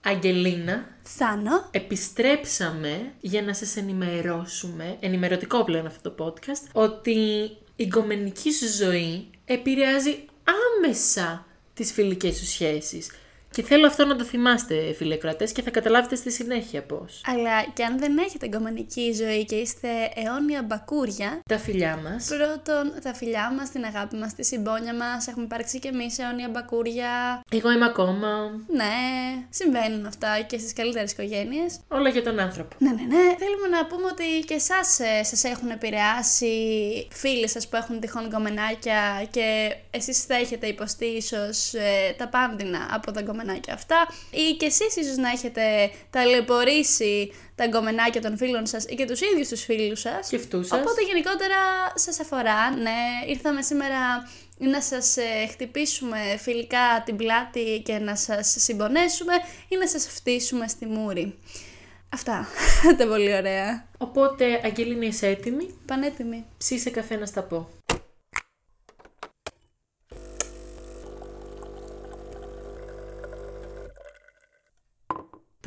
Αγγελίνα, Θάνο. επιστρέψαμε για να σας ενημερώσουμε, ενημερωτικό πλέον αυτό το podcast, ότι η γκομενική σου ζωή επηρεάζει άμεσα τις φιλικές σου σχέσεις. Και θέλω αυτό να το θυμάστε, φίλε κρατές, και θα καταλάβετε στη συνέχεια πώς. Αλλά και αν δεν έχετε εγκομανική ζωή και είστε αιώνια μπακούρια, Τα φιλιά μας. πρώτον τα φιλιά μας, την αγάπη μας, τη συμπόνια μας, έχουμε υπάρξει και εμείς αιώνια μπακούρια. Εγώ είμαι ακόμα. Ναι, συμβαίνουν αυτά και στις καλύτερες οικογένειες. Όλα για τον άνθρωπο. Ναι, ναι, ναι. Θέλουμε να πούμε ότι και εσάς ε, σας έχουν επηρεάσει φίλοι σας που έχουν τυχόν γκομενάκια και εσείς θα έχετε υποστεί ίσως ε, τα πάντινα από τα γκομενάκια αυτά ή και εσείς ίσως να έχετε ταλαιπωρήσει τα γκομενάκια των φίλων σας ή και τους ίδιους τους φίλους σας. Και αυτούς σας. Οπότε γενικότερα σας αφορά, ναι. Ήρθαμε σήμερα να σας ε, χτυπήσουμε φιλικά την πλάτη και να σας συμπονέσουμε ή να σας φτύσουμε στη μούρη. Αυτά. Τα πολύ ωραία. Οπότε, Αγγελίνα, είσαι έτοιμη; Πανέτοιμη. Ψήσε καφέ να στα πω.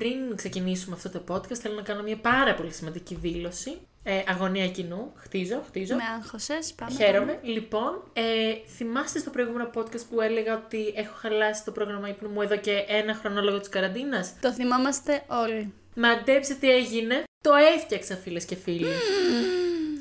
Πριν ξεκινήσουμε αυτό το podcast, θέλω να κάνω μια πάρα πολύ σημαντική δήλωση. Ε, αγωνία κοινού. Χτίζω, χτίζω. Με άγχωσες, πάμε. Χαίρομαι. Λοιπόν, ε, θυμάστε στο προηγούμενο podcast που έλεγα ότι έχω χαλάσει το πρόγραμμα ύπνου μου εδώ και ένα χρόνο λόγω της καραντίνας; Το θυμάμαστε όλοι. Μαντέψτε τι έγινε. Το έφτιαξα, φίλες και φίλοι.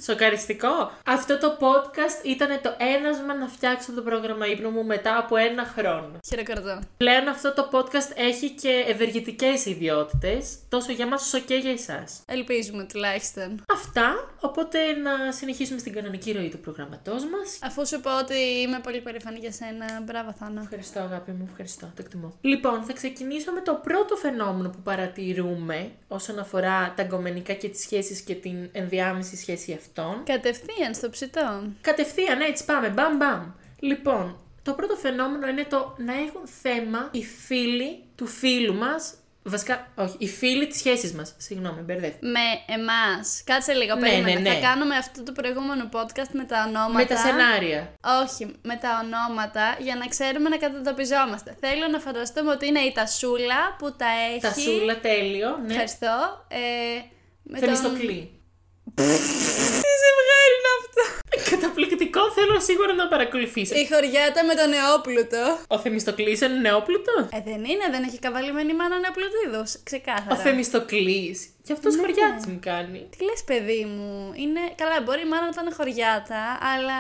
Σοκαριστικό. Αυτό το podcast ήταν το ένασμα να φτιάξω το πρόγραμμα ύπνου μου μετά από ένα χρόνο. Χειροκροτώ. Πλέον αυτό το podcast έχει και ευεργετικές ιδιότητες, τόσο για μας όσο και για εσάς. Ελπίζουμε τουλάχιστον. Αυτά, οπότε να συνεχίσουμε στην κανονική ροή του προγραμματός μας. Αφού σου πω ότι είμαι πολύ περήφανη για σένα, μπράβο Θάνο. Ευχαριστώ αγάπη μου, ευχαριστώ, το εκτιμώ. Λοιπόν, θα ξεκινήσω με το πρώτο φαινόμενο που παρατηρούμε όσον αφορά τα γκομενικά και τις σχέσεις και την ενδιάμεση σχέση αυτών. Κατευθείαν στο ψητό. Κατευθείαν έτσι πάμε, μπαμ μπαμ. Λοιπόν, το πρώτο φαινόμενο είναι το να έχουν θέμα οι φίλοι του φίλου μας, βασικά, όχι, οι φίλοι της σχέσης μας, συγγνώμη, μπερδεύτηκα. Με εμάς. Κάτσε λίγο, Ναι, περίμενε. ναι, ναι. Θα κάνουμε αυτό το προηγούμενο podcast με τα ονόματα. Με τα σενάρια. Όχι, με τα ονόματα για να ξέρουμε να κατατοπιζόμαστε. Θέλω να φανταστούμε ότι είναι η Τασούλα που τα έχει. Τα σούλα, τέλειο, ναι. Ευχαριστώ. Ε, με Θεμιστοκλή. Τι ζευγάρι είναι αυτό. Καταπληκτικό, θέλω σίγουρα να παρακολουθήσει. Η χωριάτα με τον νεόπλουτο. Ο Θεμιστοκλής είναι νεόπλουτος; Ε, δεν είναι, δεν έχει καβαλημένη μάνα νεοπλουτίδου. Ξεκάθαρα. Ο Θεμιστοκλής. Γι' αυτός Ναι. χωριάτης μου κάνει. Τι λες παιδί μου, είναι... Καλά, μπορεί η μάνα να ήταν χωριάτα, αλλά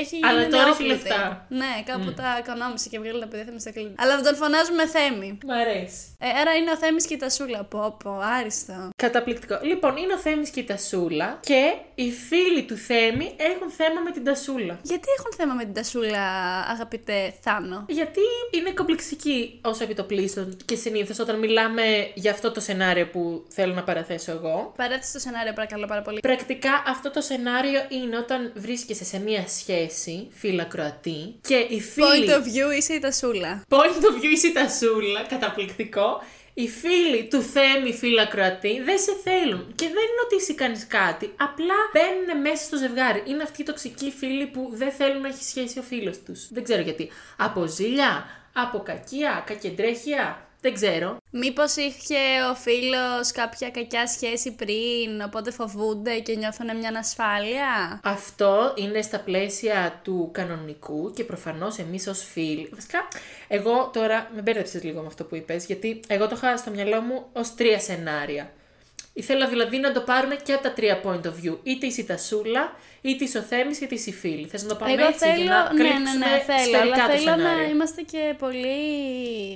έχει γίνει Αλλά τώρα έχει νεόπλουτη. λεφτά. Ναι, κάπου τα οικονόμησε και βγάλε τα παιδιά θέμη στα κλίνα. Αλλά τον φωνάζουμε Θέμη. Μ' αρέσει. Ε, άρα είναι ο Θέμης και η Τασούλα. Πω, πω, άριστο. Καταπληκτικό. Λοιπόν, είναι ο Θέμης και η Τασούλα και οι φίλοι του Θέμη έχουν θέμα με την Τασούλα. Γιατί έχουν θέμα με την Τασούλα, αγαπητέ Θάνο; Γιατί είναι κομπλεξική όσο επιτοπλίστων και συνήθως όταν μιλάμε για αυτό το σενάριο που θέλω να παραθέσω εγώ. Παρέθεσε το σενάριο, παρακαλώ πάρα πολύ. Πρακτικά αυτό το σενάριο είναι όταν βρίσκεσαι σε μία σχέση, φίλα Κροατή, και οι φίλοι. Point of view είσαι η Τασούλα. Point of view είσαι η Τασούλα, καταπληκτικό. Οι φίλοι του Θέμη φίλα Κροατή δεν σε θέλουν. Και δεν είναι ότι εσύ κάνεις κάτι. Απλά μπαίνουν μέσα στο ζευγάρι. Είναι αυτοί οι τοξικοί φίλοι που δεν θέλουν να έχει σχέση ο φίλος τους. Δεν ξέρω γιατί. Από ζήλια, από κακία, κακεντρέχεια. Δεν ξέρω. Μήπως είχε ο φίλος κάποια κακιά σχέση πριν, οπότε φοβούνται και νιώθουν μια ανασφάλεια; Αυτό είναι στα πλαίσια του κανονικού και προφανώς εμείς ως φίλοι. Βασικά, εγώ τώρα με μπέρδεψες λίγο με αυτό που είπες, γιατί εγώ το είχα στο μυαλό μου ως τρία σενάρια. Ήθελα δηλαδή να το πάρουμε και από τα τρία point of view. Είτε η Σιτασούλα, είτε η ο Θέμης, είτε η φίλη. Θες να το πάμε Εγώ έτσι θέλω, για να ναι, ναι, κρύψουμε ναι, θέλω, σφαιρικά αλλά το θέλω να σενάριο. είμαστε και πολύ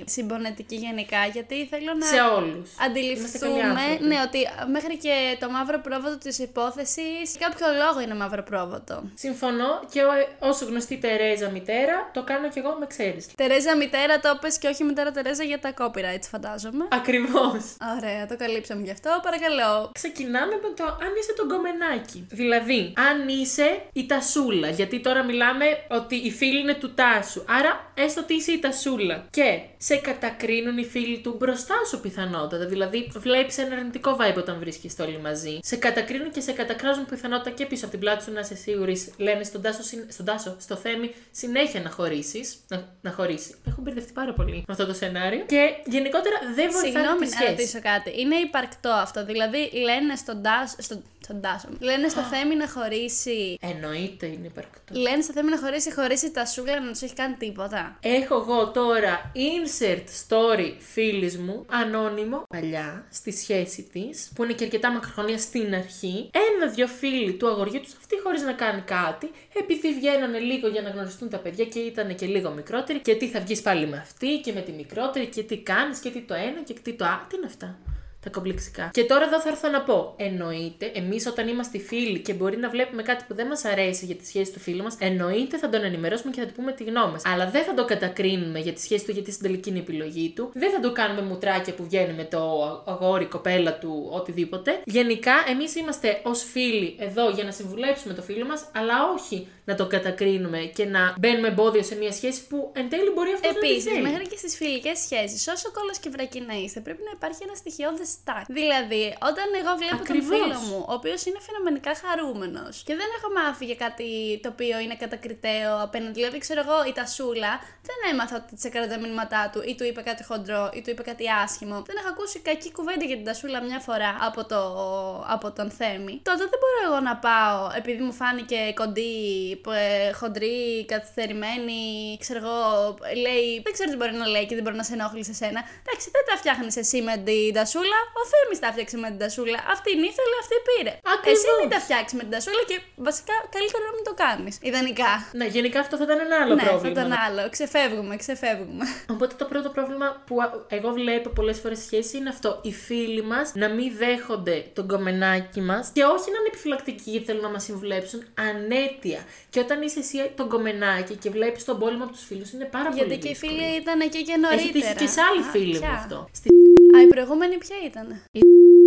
συμπονετικοί γενικά, γιατί θέλω να Σε όλους. Είμαστε καλοί αντιληφθούμε άνθρωποι. ναι, ότι μέχρι και το μαύρο πρόβατο της υπόθεσης, για κάποιο λόγο είναι μαύρο πρόβατο. Συμφωνώ και ο- όσο γνωστή Τερέζα μητέρα, το κάνω κι εγώ με ξέρεις. Τερέζα μητέρα το πες και όχι μητέρα Τερέζα για τα copyrights φαντάζομαι. Ακριβώς. Ωραία, το καλύψαμε γι' αυτό. Παρακαλώ παρακαλώ. Ξεκινάμε με το αν είσαι το γκομενάκι. Δηλαδή, αν είσαι η τασούλα. Γιατί τώρα μιλάμε ότι οι φίλοι είναι του τάσου. Άρα, έστω ότι είσαι η τασούλα. Και σε κατακρίνουν οι φίλοι του μπροστά σου πιθανότατα. Δηλαδή, βλέπεις ένα αρνητικό vibe όταν βρίσκεστε όλοι μαζί. Σε κατακρίνουν και σε κατακράζουν πιθανότατα και πίσω από την πλάτη σου να είσαι σίγουρης. Λένε στον τάσο, συν- στον τάσο στο θέμη, συνέχεια να χωρίσεις. Να, να χωρίσεις. Έχω μπερδευτεί πάρα πολύ με αυτό το σενάριο. Και γενικότερα δεν βοηθάει Συγγνώμη τη να σχέση. ρωτήσω κάτι. Είναι υπαρκτό αυτό. Δηλαδή, λένε στον Τάσο. Στον, στον Τάσο. Λένε στο Θέμη να χωρίσει. Εννοείται είναι υπαρκτό. Λένε στο Θέμη να χωρίσει χωρί η τασούλα να τους έχει κάνει τίποτα. Έχω εγώ τώρα insert story φίλης μου, ανώνυμο, παλιά, στη σχέση της, που είναι και αρκετά μακροχρόνια στην αρχή. Ένα-δυο φίλοι του αγοριού τους, αυτή χωρίς να κάνει κάτι, επειδή βγαίνανε λίγο για να γνωριστούν τα παιδιά και ήταν και λίγο μικρότεροι, και τι θα βγεις πάλι με αυτή και με τη μικρότερη, και τι κάνεις και τι το ένα και τι το α. Τι είναι αυτά; Τα κομπλεξικά. Και τώρα εδώ θα έρθω να πω. Εννοείται, εμείς όταν είμαστε φίλοι και μπορεί να βλέπουμε κάτι που δεν μας αρέσει για τη σχέση του φίλου μας, εννοείται θα τον ενημερώσουμε και θα του πούμε τη γνώμη μας. Αλλά δεν θα το κατακρίνουμε για τη σχέση του, γιατί στην τελική είναι η επιλογή του. Δεν θα το κάνουμε μουτράκια που βγαίνει με το αγόρι, κοπέλα του, οτιδήποτε. Γενικά, εμείς είμαστε ως φίλοι εδώ για να συμβουλέψουμε το φίλο μας, αλλά όχι να το κατακρίνουμε και να μπαίνουμε εμπόδιο σε μια σχέση που εν τέλει μπορεί αυτό να τη Επίσης, θέλει. μέχρι και στις φιλικές σχέσεις, όσο κόλλος και βρακή να είστε, πρέπει να υπάρχει ένα στοιχειώδες τάκ. Δηλαδή, όταν εγώ βλέπω Ακριβώς. τον φίλο μου, ο οποίος είναι φαινομενικά χαρούμενος και δεν έχω μάθει για κάτι το οποίο είναι κατακριτέο απέναντι. Δηλαδή, ξέρω εγώ, η Τασούλα δεν έμαθα ότι τσεκάρε τα μηνύματά του ή του είπε κάτι χοντρό ή του είπε κάτι άσχημο. Δεν έχω ακούσει κακή κουβέντα για την Τασούλα μια φορά από, το, από τον Θέμη. Τότε δεν μπορώ εγώ να πάω επειδή μου φάνηκε κοντή, ε, χοντρή, καθυστερημένη, ξέρω εγώ, λέει. Δεν ξέρω τι μπορεί να λέει και δεν μπορεί να σε ενόχλει σε σένα. Εντάξει, δεν τα φτιάχνεις εσύ με την Τασούλα. Ο Θέμης τα φτιάξε με την Τασούλα. Αυτή την ήθελε, αυτή πήρε. Ακριβώς. Εσύ μην τα φτιάξεις με την Τασούλα και βασικά καλύτερα να μην το κάνεις. Ιδανικά. Ναι, γενικά αυτό θα ήταν ένα άλλο ναι, θα πρόβλημα. ήταν άλλο. Ξεφεύγουμε, ξεφεύγουμε. Οπότε το πρώτο πρόβλημα που α- εγώ βλέπω πολλές φορές σχέση είναι αυτό. Οι φίλοι μας να μην δέχονται τον κομμενάκι μας και όχι να είναι επιφυλακτικοί γιατί θέλουν να μας συμβουλέψουν ανέτεια. Και όταν είσαι εσύ τον κομμενάκι και βλέπεις τον πόλεμο από τους φίλους, είναι πάρα πολύ Γιατί και οι δύσκολο. φίλοι ήταν εκεί και νωρίτερα. Έχει τύχει και σε άλλη Α, φίλη μου ποια; αυτό. Στη... Α, η προηγούμενη ποια ήταν;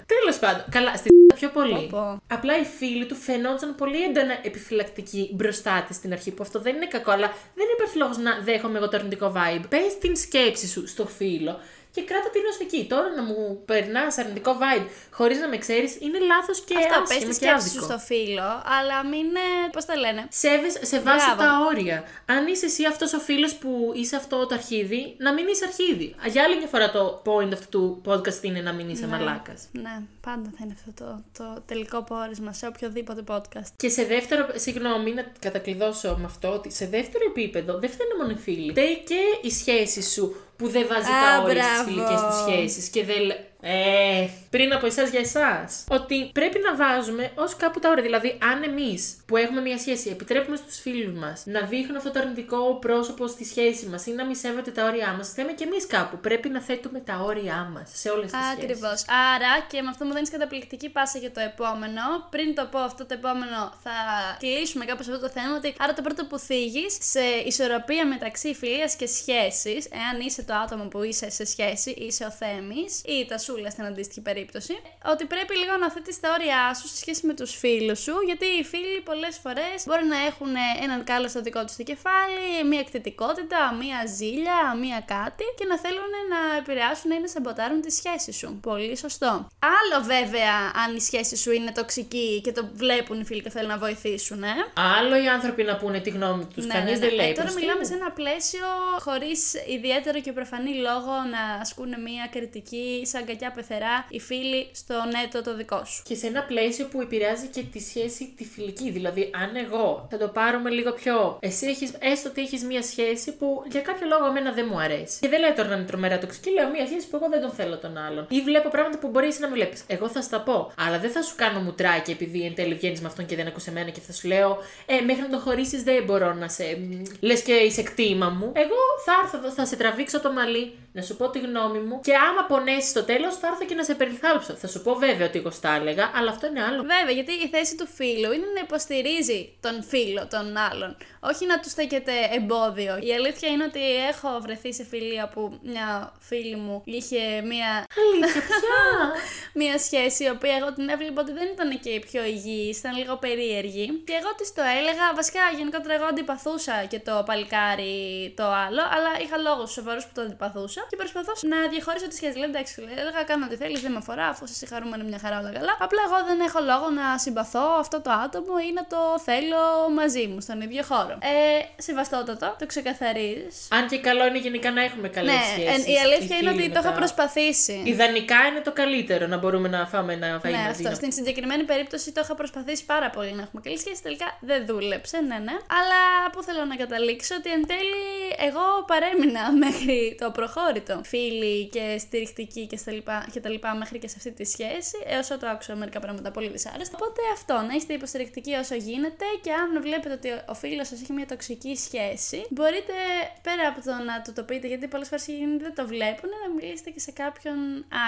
Τέλος πάντων. Καλά, στη πιο πολύ. Πω, πω. Απλά οι φίλοι του φαινόταν πολύ έντονα επιφυλακτικοί μπροστά της στην αρχή, που αυτό δεν είναι κακό, αλλά δεν υπάρχει λόγος να δέχομαι εγώ το αρνητικό vibe. Πες την σκέψη σου στο φίλο και κράτα την ως εκεί. Τώρα να μου περνάς αρνητικό vibe χωρίς να με ξέρεις είναι λάθος και Αυτό πες άσχημο τη και σκέψη σου άδικο. στο φίλο, αλλά μην. ε, Πώς τα λένε; Σέβες, σε βάση Μπράβο. τα όρια. Αν είσαι εσύ αυτός ο φίλος που είσαι αυτό το αρχίδι, να μην είσαι αρχίδι. Για άλλη μια φορά το point αυτού του podcast είναι να μην είσαι μαλάκας. Ναι, πάντα θα είναι αυτό το, το τελικό πόρισμα σε οποιοδήποτε podcast. Και σε δεύτερο, συγγνώμη να κατακλειδώσω με αυτό, ότι σε δεύτερο επίπεδο δεν φταίνε μόνο οι φίλοι. Φταίει και η σχέση σου που δεν βάζει Α, τα όρια στις μπράβο. φιλικές του σχέσεις και δεν. Λέ- Ε, πριν από εσάς για εσάς. Ότι πρέπει να βάζουμε ως κάπου τα όρια. Δηλαδή, αν εμείς που έχουμε μια σχέση επιτρέπουμε στους φίλους μας να δείχνουν αυτό το αρνητικό πρόσωπο στη σχέση μας ή να μη σέβονται τα όρια μας, θέμε και εμείς κάπου. Πρέπει να θέτουμε τα όρια μας σε όλες τις σχέσεις. Ακριβώς. Άρα, και με αυτό μου δίνεις καταπληκτική πάσα για το επόμενο. Πριν το πω αυτό το επόμενο, θα κλείσουμε κάπως αυτό το θέμα. Ότι άρα το πρώτο που θίγεις σε ισορροπία μεταξύ φιλίας και σχέσης, εάν είσαι το άτομο που είσαι σε σχέση, είσαι ο Θέμης ή η Τασούλα στην αντίστοιχη περίπτωση, ότι πρέπει λίγο να θέτεις τα όρια σου σε σχέση με τους φίλους σου, γιατί οι φίλοι πολλές φορές μπορεί να έχουν έναν κάλο στο δικό τους το κεφάλι, μία εκτετικότητα, μία ζήλια, μία κάτι και να θέλουν να επηρεάσουν ή να σαμποτάρουν τη σχέση σου. Πολύ σωστό. Άλλο βέβαια αν η σχέση σου είναι τοξική και το βλέπουν οι φίλοι και θέλουν να βοηθήσουν, ε. Άλλο οι άνθρωποι να πούνε τη γνώμη τους. Ναι, Κανείς ναι, ναι. δεν λέει. Ε, τώρα προς μιλάμε Θεού. σε ένα πλαίσιο χωρίς ιδιαίτερο και προφανή λόγο να ασκούν μία κριτική σαν κακιά πεθερά οι φίλοι στο νέτο το δικό σου. Και σε ένα πλαίσιο που επηρεάζει και τη σχέση τη φιλική. Δηλαδή, αν εγώ θα το πάρουμε λίγο πιο. Εσύ έχεις, έστω ότι έχεις μία σχέση που για κάποιο λόγο εμένα δεν μου αρέσει. Και δεν λέω τώρα να είναι τρομερά τοξική, λέω μία σχέση που εγώ δεν τον θέλω τον άλλον. Ή βλέπω πράγματα που μπορείς εσύ να με βλέπεις. Εγώ θα στα πω. Αλλά δεν θα σου κάνω μουτράκι επειδή εν τέλει βγαίνεις με αυτόν και δεν ακούσες εμένα και θα σου λέω Ε, μέχρι να τον χωρίσεις δεν μπορώ να σε. Λες και είσαι κτήμα μου. Εγώ θα έρθω εδώ, θα σε τραβήξω το μαλλί, να σου πω τη γνώμη μου και άμα πονέσεις στο τέλος, Θέλω θα έρθω και να σε περιθάλψω. Θα σου πω βέβαια ότι εγώ στα έλεγα, αλλά αυτό είναι άλλο. Βέβαια, γιατί η θέση του φίλου είναι να υποστηρίζει τον φίλο των άλλων. Όχι να τους στέκεται εμπόδιο. Η αλήθεια είναι ότι έχω βρεθεί σε φιλία που μια φίλη μου είχε μια. Αλήθεια, πια. μια σχέση η οποία εγώ την έβλεπα ότι δεν ήταν και η πιο υγιής, ήταν λίγο περίεργη. Και εγώ της το έλεγα. Βασικά, γενικότερα εγώ αντιπαθούσα και το παλικάρι το άλλο, αλλά είχα λόγους σοβαρούς που το αντιπαθούσα και προσπαθούσα να διαχωρίσω τη σχέση. Λέω εντάξει, έλεγα κάνω ό,τι θέλεις, δεν με αφορά, αφού είσαι χαρούμενο μια χαρά όλα καλά. Απλά εγώ δεν έχω λόγο να συμπαθώ αυτό το άτομο ή να το θέλω μαζί μου στον ίδιο χώρο. Ε, σεβαστότατο, το ξεκαθαρίζεις. Αν και καλό είναι γενικά να έχουμε καλές Ναι, σχέσει. ε, η αλήθεια είναι ότι το έχω προσπαθήσει. Ιδανικά είναι το καλύτερο να μπορούμε να φάμε ένα φαΐ Ναι, μαζί. αυτό. να- Στην συγκεκριμένη περίπτωση το είχα προσπαθήσει πάρα πολύ να έχουμε καλή σχέση. Τελικά δεν δούλεψε, ναι, ναι. Αλλά πού θέλω να καταλήξω ότι εν τέλει εγώ παρέμεινα μέχρι το προχώρητο. Φίλοι και στηριχτικοί και, στα λοιπά, και τα λοιπά μέχρι και σε αυτή τη σχέση. Έως το άκουσα μερικά πράγματα πολύ δυσάρεστα. Οπότε αυτό, να είστε υποστηρικτικοί όσο γίνεται και αν βλέπετε ότι ο φίλος σας έχει μια τοξική σχέση, μπορείτε πέρα από το να του το πείτε, γιατί πολλές φορές δεν το βλέπουν, να μιλήσετε και σε κάποιον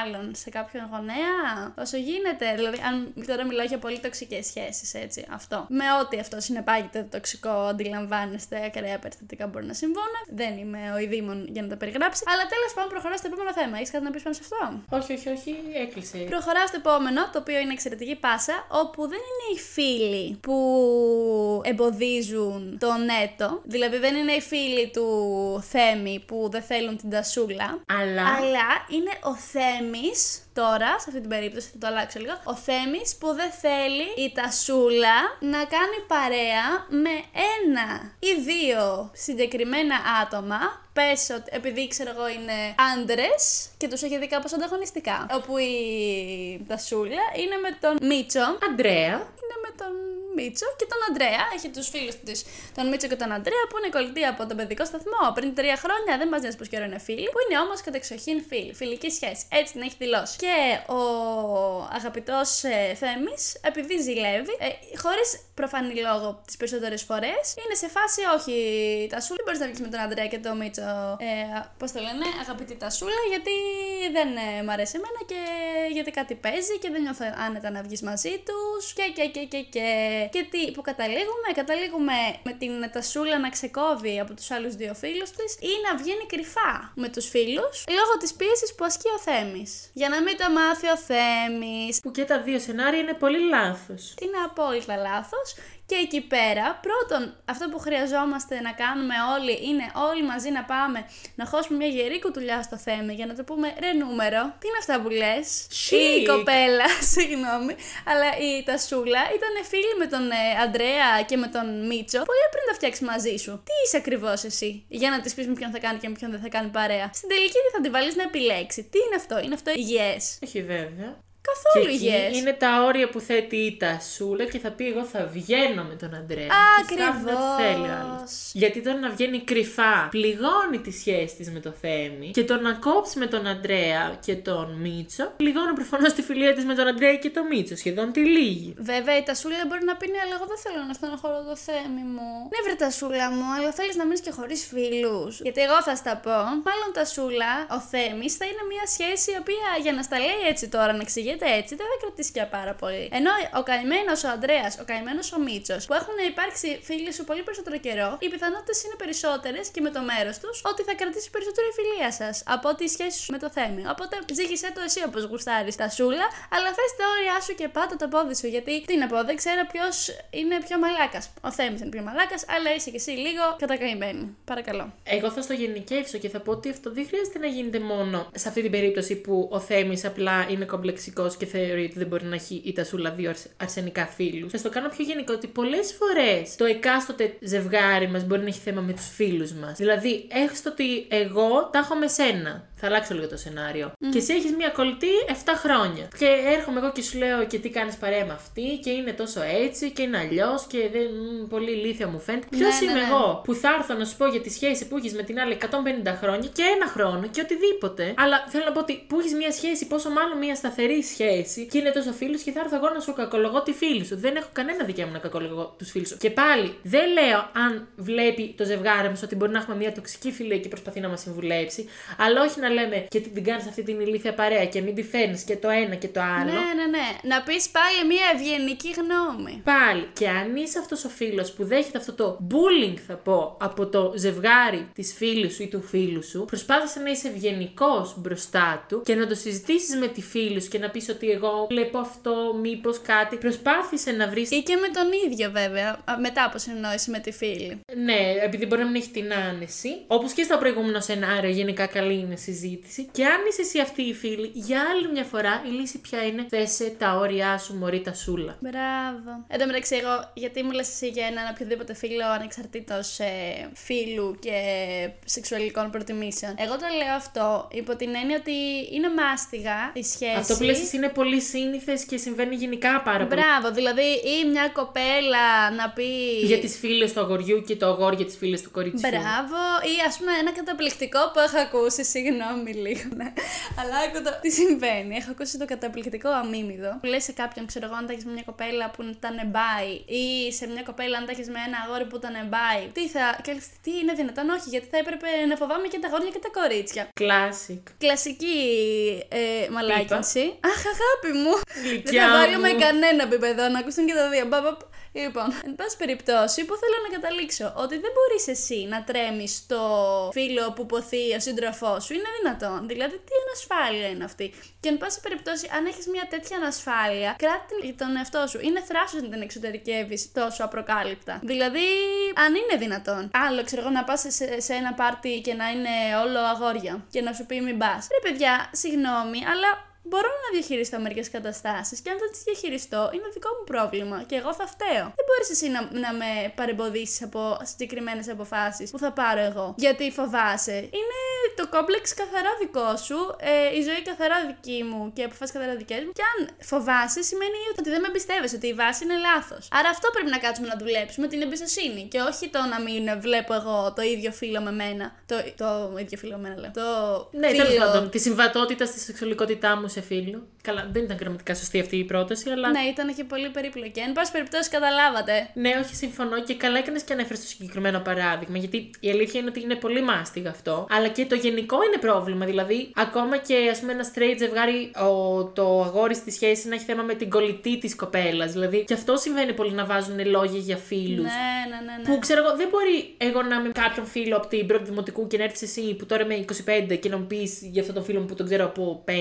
άλλον, σε κάποιον γονέα, όσο γίνεται. Δηλαδή, αν τώρα μιλάω για πολύ τοξικές σχέσεις, έτσι, αυτό. Με ό,τι αυτό συνεπάγεται το τοξικό, αντιλαμβάνεστε, ακραία περιστατικά μπορεί να συμβούν. Δεν είμαι ο ειδήμων για να τα περιγράψει. Αλλά τέλος πάντων, προχωράω στο επόμενο θέμα. Έχεις κάτι να πεις πάνω σε αυτό; Όχι, όχι, όχι, έκλεισε. Προχωράω στο επόμενο, το οποίο είναι εξαιρετική πάσα, όπου δεν είναι οι φίλοι που εμποδίζουν το νέτο. Δηλαδή δεν είναι οι φίλοι του Θέμη που δεν θέλουν την τασούλα. Αλλά. Αλλά είναι ο Θέμης, τώρα, σε αυτή την περίπτωση θα το αλλάξω λίγο, ο Θέμης που δεν θέλει η Τασούλα να κάνει παρέα με ένα ή δύο συγκεκριμένα άτομα. Πες ότι επειδή ξέρω εγώ είναι άντρες και τους έχει δει κάπως ανταγωνιστικά. Όπου η Τασούλα είναι με τον Μίτσο Αντρέα. είναι με τον Μίτσο και τον Αντρέα. Έχει τους φίλους της, τον Μίτσο και τον Αντρέα, που είναι κολλητοί από τον παιδικό σταθμό. Πριν τρία χρόνια δεν μας νοιάζει πως καιρό είναι φίλοι, που είναι όμως κατεξοχήν φίλοι. Φιλική σχέση. Έτσι την έχει δηλώσει. Και ο αγαπητός ε, Θέμης, επειδή ζηλεύει, ε, χωρίς προφανή λόγο τις περισσότερες φορές, είναι σε φάση όχι Τασούλα, μπορείς να βγεις με τον Αντρέα και τον Μίτσο. Ε, Πώς το λένε, αγαπητή Τασούλα, γιατί δεν ε, μ' αρέσει εμένα και γιατί κάτι παίζει και δεν νιώθω άνετα να βγεις μαζί τους. Και, και, και, και, και. Και τι, που καταλήγουμε, καταλήγουμε με την Τασούλα να ξεκόβει από τους άλλους δύο φίλους της ή να βγαίνει κρυφά με τους φίλους λόγω της πίεσης που ασκεί ο Θέμης. Για να μην το μάθει ο Θέμης. Που και τα δύο σενάρια είναι πολύ λάθος. Είναι απόλυτα λάθος. Και εκεί πέρα, πρώτον, αυτό που χρειαζόμαστε να κάνουμε όλοι είναι όλοι μαζί να πάμε να χώσουμε μια γερή κουτουλιά στο θέμα για να το πούμε ρε νούμερο. Τι είναι αυτά που λες; Η Chic. κοπέλα, συγγνώμη, αλλά η Τασούλα ήταν φίλη με τον ε, Αντρέα και με τον Μίτσο πολύ πριν τα φτιάξεις μαζί σου. Τι είσαι ακριβώς εσύ, για να της πεις με ποιον θα κάνει και με ποιον δεν θα κάνει παρέα. Στην τελική τι θα την βάλεις να επιλέξει. Τι είναι αυτό, είναι αυτό υγιές. Όχι βέβαια. Καθόλου και εκεί υγιές. είναι τα όρια που θέτει η Τασούλα και θα πει εγώ θα βγαίνω με τον Αντρέα. Και θα κάνει ό,τι θέλει ο άλλος. Ακριβώς. Γιατί το να βγαίνει κρυφά πληγώνει τη σχέση της με το Θέμη και το να κόψει με τον Αντρέα και τον Μίτσο πληγώνει προφανώς τη φιλία της με τον Αντρέα και τον Μίτσο. Σχεδόν τη λίγη. Βέβαια, η Τασούλα μπορεί να πει ναι, αλλά εγώ δεν θέλω να στεναχωρώ το θέμη μου. Ναι, βρε Τασούλα μου, αλλά θέλεις να μείνεις και χωρίς φίλους. Γιατί εγώ θα στα πω. Μάλλον Τασούλα, ο Θέμης θα είναι μια σχέση η οποία για να στα λέει έτσι τώρα, να εξηγείται έτσι, δεν θα κρατήσει για πάρα πολύ. Ενώ ο καημένος ο Αντρέα, ο καημένος ο Μίτσος, που έχουν υπάρξει φίλοι σου πολύ περισσότερο καιρό, οι πιθανότητες είναι περισσότερες και με το μέρος τους ότι θα κρατήσει περισσότερο η φιλία σας από ότι η σχέση σου με το Θέμη. Οπότε ζήγησε το εσύ όπως γουστάρεις Τασούλα, αλλά θες τα όρια σου και πάτα το πόδι σου. Γιατί τι να πω, δεν ξέρω ποιος είναι πιο μαλάκας. Ο Θέμη είναι πιο μαλάκας, αλλά είσαι κι εσύ λίγο κατακαημένη. Παρακαλώ. Εγώ θα στο γενικεύσω και θα πω ότι αυτό δεν χρειάζεται να γίνεται μόνο σε αυτή την περίπτωση που ο Θέμης απλά είναι κομπλεξικός και θεωρεί ότι δεν μπορεί να έχει η Τασούλα δύο αρσε- αρσενικά φίλους. Θα στο κάνω πιο γενικό ότι πολλές φορές το εκάστοτε ζευγάρι μας μπορεί να έχει θέμα με τους φίλους μας. Δηλαδή, έχει το ότι εγώ τα έχω με σένα. Θα αλλάξω λίγο το σενάριο. Και εσύ έχεις μία κολλητή 7 χρόνια. Και έρχομαι εγώ και σου λέω και τι κάνεις παρέα με αυτή και είναι τόσο έτσι και είναι αλλιώς και δεν, μ, πολύ ηλίθια μου φαίνεται. Ποιος Ναι, ναι, είμαι ναι. εγώ που θα έρθω να σου πω για τη σχέση που έχεις με την άλλη 150 χρόνια και ένα χρόνο και οτιδήποτε. Αλλά θέλω να πω ότι που έχεις μια σχέση, πόσο μάλλον μια σταθερή σχέση και είναι τόσο φίλου και θα έρθω εγώ να σου κακολογώ τη φίλη σου. Δεν έχω κανένα δικαίωμα να κακολογώ τους φίλους σου. Και πάλι δεν λέω αν βλέπει το ζευγάρι μας ότι μπορεί να έχουμε μια τοξική φιλία και προσπαθεί να μας συμβουλέψει, αλλά όχι να λέμε και την κάνεις αυτή την ηλίθια παρέα και μην τη φέρνεις και το ένα και το άλλο. Ναι, ναι, ναι. Να πεις πάλι μια ευγενική γνώμη. Πάλι. Και αν είσαι αυτός ο φίλος που δέχεται αυτό το bullying, θα πω, από το ζευγάρι της φίλης σου ή του φίλου σου, προσπάθησε να είσαι ευγενικός μπροστά του και να το συζητήσεις με τη φίλη σου και να πεις ότι εγώ βλέπω αυτό, μήπως κάτι. Προσπάθησε να βρεις. Ή και με τον ίδιο βέβαια, α, μετά από συνεννόηση με τη φίλη. Ναι, επειδή μπορεί να μην έχει την άνεση. Όπως και στο προηγούμενο σενάριο, γενικά καλή είναι συζήτηση. Και αν είσαι εσύ αυτή η φίλη, για άλλη μια φορά η λύση πια είναι θέσε τα όρια σου, μωρή τα σούλα. Μπράβο. Εν τω μεταξύ, εγώ, γιατί μου λες εσύ για έναν οποιοδήποτε φίλο ανεξαρτήτως ε, φίλου και σεξουαλικών προτιμήσεων. Εγώ το λέω αυτό υπό την έννοια ότι είναι μάστιγα η σχέση. Αυτό που λες εσύ είναι πολύ σύνηθες και συμβαίνει γενικά πάρα πολύ. Μπράβο, δηλαδή ή μια κοπέλα να πει. Για τις φίλες του αγοριού και το αγόρι για τις φίλες του κοριτσιού. Μπράβο, ή ας πούμε ένα καταπληκτικό που έχω ακούσει, συγγνώμη λίγο, ναι. Αλλά άκου το. Τι συμβαίνει. Έχω ακούσει το καταπληκτικό αμίμιδο. Που λες σε κάποιον, ξέρω εγώ, αν τα έχεις με μια κοπέλα που ήταν μπάι, ή σε μια κοπέλα αν τα έχεις με ένα αγόρι που ήταν μπάι. Τι θα. Και λες, τι είναι δυνατόν, όχι, γιατί θα έπρεπε να φοβάμαι και τα αγόρια και τα κορίτσια. Classic. Κλασική ε, μαλάκινση. Αχ, αγάπη μου. Δεν Γλυκιά θα βάλω μου. με κανένα επίπεδο να ακούσουν και τα δύο. Μπα, μπα, μπα. Λοιπόν, εν πάση περιπτώσει, που θέλω να καταλήξω, ότι δεν μπορείς εσύ να τρέμεις το φίλο που ποθεί ο σύντροφός σου. Είναι δυνατόν. Δηλαδή, τι ανασφάλεια είναι αυτή. Και εν πάση περιπτώσει, αν έχεις μια τέτοια ανασφάλεια, κράτη την για τον εαυτό σου. Είναι θράσος να την εξωτερικεύεις τόσο απροκάλυπτα. Δηλαδή, αν είναι δυνατόν. Άλλο, ξέρω εγώ, να πας σε, σε ένα πάρτι και να είναι όλο αγόρια και να σου πει μην πας. Ρε παιδιά, συγγνώμη, αλλά Μπορώ να διαχειριστώ μερικές καταστάσεις και αν δεν τις διαχειριστώ, είναι δικό μου πρόβλημα και εγώ θα φταίω. Δεν μπορείς εσύ να, να με παρεμποδίσεις από συγκεκριμένες αποφάσεις που θα πάρω εγώ. Γιατί φοβάσαι. Είναι το κόμπλεξ καθαρά δικό σου, ε, η ζωή καθαρά δική μου και οι αποφάσεις καθαρά δικές μου. Και αν φοβάσαι, σημαίνει ότι δεν με εμπιστεύεσαι, ότι η βάση είναι λάθος. Άρα αυτό πρέπει να κάτσουμε να δουλέψουμε, την εμπιστοσύνη. Και όχι το να μην βλέπω εγώ το ίδιο φίλο με μένα. Το, το ίδιο φίλο με μένα, λέω. Το Ναι, φίλο... τέλο πάντων. Τη συμβατότητα στη σεξουαλικότητά μου σε φίλο. Καλά, δεν ήταν γραμματικά σωστή αυτή η πρόταση, αλλά. Ναι, ήταν και πολύ περίπλοκη. Εν πάση περιπτώσει, καταλάβατε. Ναι, όχι, συμφωνώ και καλά έκανες και ανέφερες το συγκεκριμένο παράδειγμα. Γιατί η αλήθεια είναι ότι είναι πολύ μάστιγα αυτό. Αλλά και το γενικό είναι πρόβλημα. Δηλαδή, ακόμα και ας πούμε ένα straight ζευγάρι, ο, το αγόρι στη σχέση να έχει θέμα με την κολλητή της κοπέλας. Δηλαδή, και αυτό συμβαίνει πολύ να βάζουν λόγια για φίλους. Ναι, ναι, ναι. ναι. Που ξέρω εγώ, δεν μπορεί εγώ να είμαι με κάποιον φίλο από την πρώτη δημοτικού και να έρθεις εσύ που τώρα είμαι 25 και να μου πεις για αυτόν τον φίλο μου που τον ξέρω από 5.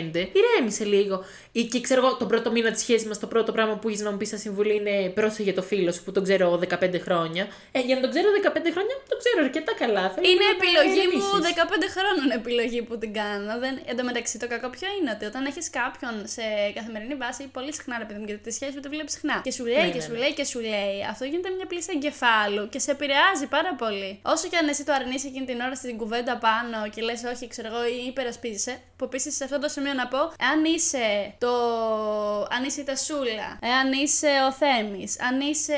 Ηρέμησε λίγο. Ή και ξέρω εγώ, τον πρώτο μήνα της σχέσης μας, το πρώτο πράγμα που έχει να μου πεις σαν συμβουλή είναι πρόσεχε το φίλο σου που τον ξέρω 15 χρόνια. Ε, για να τον ξέρω 15 χρόνια, τον ξέρω αρκετά καλά. Θέλω Είναι να επιλογή μου ηρεμήσεις. 15 χρόνων επιλογή που την κάνω. Δεν... Εν τω μεταξύ, το κακό ποιο είναι ότι όταν έχεις κάποιον σε καθημερινή βάση, πολύ συχνά ρε παιδί μου, γιατί τη σχέση που τη βλέπει συχνά. Και σου λέει Ναι, και ναι, σου ναι. λέει και σου λέει. Αυτό γίνεται μια πλήση εγκεφάλου και σε επηρεάζει πάρα πολύ. Όσο και αν εσύ το αρνείς εκείνη την ώρα στην κουβέντα πάνω και λες, Όχι, ξέρω εγώ, ή υπερασπίζεσαι. Που επίσης σε αυτό το σημείο να πω, αν είσαι το. Αν είσαι η Τασούλα, αν είσαι ο Θέμης, αν είσαι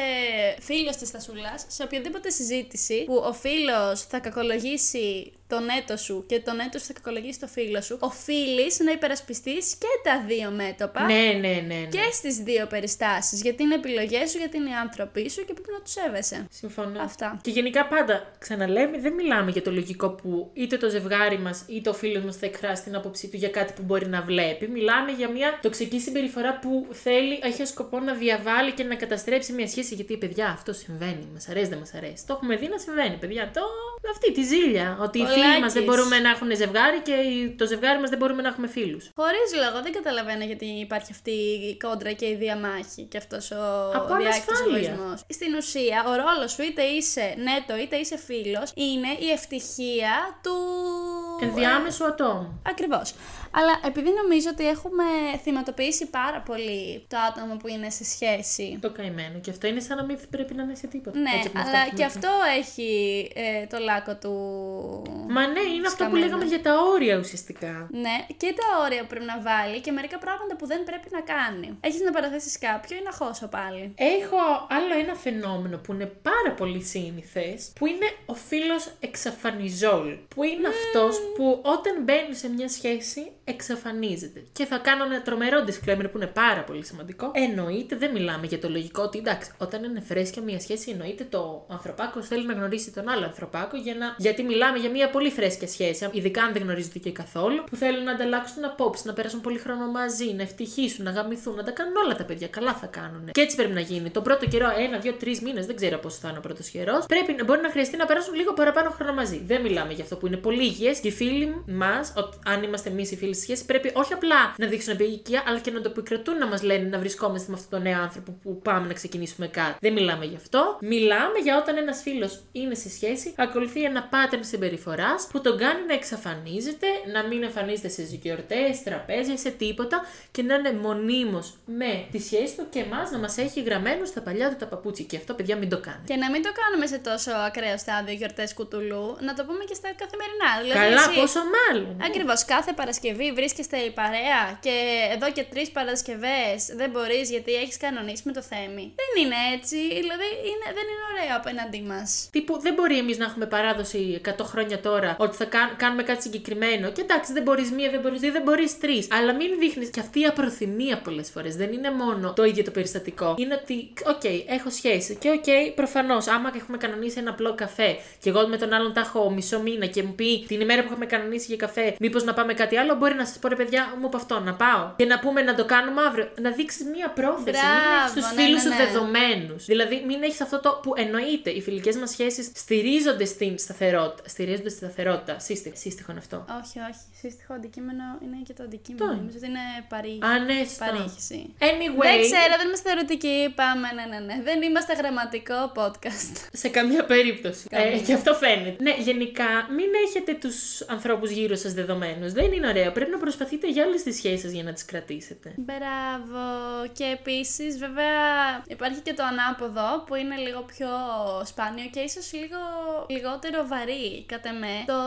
φίλος της Τασούλας, σε οποιαδήποτε συζήτηση που ο φίλος θα κακολογήσει τον έτο σου και τον έτο θα κακολογήσει το φίλο σου, οφείλεις να υπερασπιστείς και τα δύο μέτωπα. Ναι, ναι, ναι. ναι. Και στις δύο περιστάσεις. Γιατί είναι επιλογές σου, γιατί είναι οι άνθρωποι σου και πρέπει να τους σέβεσαι. Συμφωνώ. Αυτά. Και γενικά πάντα ξαναλέμε, δεν μιλάμε για το λογικό που είτε το ζευγάρι μας είτε ο φίλος μας θα εκφράσει την άποψή του για κάτι που μπορεί να βλέπει. Μιλάμε για μια τοξική συμπεριφορά που θέλει, έχει ως σκοπό να διαβάλει και να καταστρέψει μια σχέση. Γιατί, παιδιά, αυτό συμβαίνει. Μας αρέσει, δεν μας αρέσει. Το έχουμε δει να συμβαίνει, παιδιά. Το... Αυτή τη ζήλια. Ότι οι φίλοι μας Πολλάκις. δεν μπορούμε να έχουν ζευγάρι και οι- το ζευγάρι μας δεν μπορούμε να έχουμε φίλους. Χωρίς λόγο, δεν καταλαβαίνω γιατί υπάρχει αυτή η κόντρα και η διαμάχη και αυτός ο Από διάκριτο ανασφάλεια. εγωισμός. Στην ουσία, ο ρόλος σου, είτε είσαι νέτο είτε είσαι φίλος, είναι η ευτυχία του. Ενδιάμεσου ατόμου. Ακριβώς. Αλλά επειδή νομίζω ότι έχουμε θυματοποιήσει πάρα πολύ το άτομο που είναι σε σχέση. Το καημένο. Και αυτό είναι σαν να μην πρέπει να είναι σε τίποτα. Ναι, Έτσι, από αυτό αλλά που και έχουμε αυτό έχει ε, το λάκκο του. Μα ναι, είναι αυτό που σκαμμένο. λέγαμε για τα όρια ουσιαστικά. Ναι, και τα όρια που πρέπει να βάλει και μερικά πράγματα που δεν πρέπει να κάνει. Έχεις να παραθέσεις κάποιο ή να χώσω πάλι; Έχω άλλο ένα φαινόμενο που είναι πάρα πολύ σύνηθε, που είναι ο φίλος εξαφανιζόλ. Που είναι αυτός που όταν μπαίνεις σε μια σχέση εξαφανίζεται. Και θα κάνω ένα τρομερό disclaimer που είναι πάρα πολύ σημαντικό. Εννοείται, δεν μιλάμε για το λογικό ότι εντάξει, όταν είναι φρέσκια μια σχέση, εννοείται το ανθρωπάκο θέλει να γνωρίσει τον άλλο ανθρωπάκο για να... γιατί μιλάμε για μια πολύ φρέσκια σχέση, ειδικά αν δεν γνωρίζονται και καθόλου, που θέλουν να ανταλλάξουν απόψει, να περάσουν πολύ χρόνο μαζί, να ευτυχήσουν, να γαμηθούν, να τα κάνουν όλα τα παιδιά. Καλά θα κάνουν. Και έτσι πρέπει να γίνει. Το πρώτο καιρό, ένα, δύο, τρεις μήνες, δεν ξέρω πόσο θα είναι ο πρώτος καιρός, πρέπει μπορεί να χρειαστεί να περάσουν λίγο παραπάνω χρόνο μαζί. Δεν μιλάμε για αυτό που είναι πολύ υγιές και οι φίλοι μας, αν είμαστε εμείς οι φίλοι στη σχέση, πρέπει όχι απλά να δείξουν επικοινωνία, αλλά και να το επικρατούν να μας λένε να βρισκόμαστε με αυτόν τον νέο άνθρωπο που πάμε να ξεκινήσουμε κάτι. Δεν μιλάμε γι' αυτό. Μιλάμε για όταν ένας φίλος είναι σε σχέση, ακολουθεί ένα pattern συμπεριφοράς που τον κάνει να εξαφανίζεται, να μην εμφανίζεται σε γιορτές, τραπέζια, σε τίποτα και να είναι μονίμως με τη σχέση του και εμάς να μας έχει γραμμένο στα παλιά του τα παπούτσια. Και αυτό, παιδιά, μην το κάνετε. Και να μην το κάνουμε σε τόσο ακραίο στάδιο γιορτές κουτουλού, να το πούμε και στα καθημερινά. Δηλαδή, Καλά, εσύ- πόσο μάλλον. Ακριβώς. Κάθε Παρασκευή βρίσκεστε η παρέα και εδώ και τρεις Παρασκευές δεν μπορείς γιατί έχεις κανονίσει με το Θέμη. Δεν είναι έτσι. Δηλαδή είναι, δεν είναι ωραίο απέναντί μας. Τύπου δεν μπορεί εμείς να έχουμε παράδοση 100 χρόνια τώρα ότι θα κάν- κάνουμε κάτι συγκεκριμένο. Και εντάξει, δεν μπορείς μία, δεν μπορείς δύο, δεν μπορείς τρεις. Αλλά μην δείχνεις και αυτή η απροθυμία πολλές φορές. Δεν είναι μόνο το ίδιο το περιστατικό. Είναι ότι, οκ, έχω σχέση. Και οκ, προφανώς, άμα έχουμε κανονίσει ένα απλό καφέ και εγώ με τον άλλον τα έχω μισό μήνα και μου πει την ημέρα που έχουμε κανονίσει για καφέ, μήπως να πάμε κάτι άλλο, μπορεί να σας πω ρε παιδιά μου από αυτό να πάω. Και να πούμε να το κάνουμε αύριο. Να δείξεις μία πρόθεση. μην Μπράβο, έχει του ναι, φίλους ναι, σου ναι. δεδομένους. Δηλαδή, μην έχεις αυτό το που εννοείται. Οι φιλικές μας σχέσεις στηρίζονται στην σταθερότητα. Στηρίζονται στη σταθερότητα. Σύστηχο, σύστηχο είναι αυτό. Όχι, όχι. Σύστοιχο αντικείμενο είναι και το αντικείμενο. Το. Νομίζω ότι είναι παρή... Α, ναι, σωστά. παρήχηση. Anyway, Δεν ξέρω, δεν είμαστε ερωτικοί. Πάμε, ναι, ναι, ναι. Δεν είμαστε γραμματικό podcast. σε καμία περίπτωση. Καμία. Ε, και αυτό φαίνεται. Ναι, γενικά, μην έχετε τους ανθρώπους γύρω σας δεδομένους. Δεν είναι ωραίο. Πρέπει να προσπαθείτε για όλες τις σχέσεις για να τις κρατήσετε. Μπράβο. Και επίσης, βέβαια, υπάρχει και το ανάποδο που είναι λίγο πιο σπάνιο και ίσως λίγο λιγότερο βαρύ. Κατά με. Το...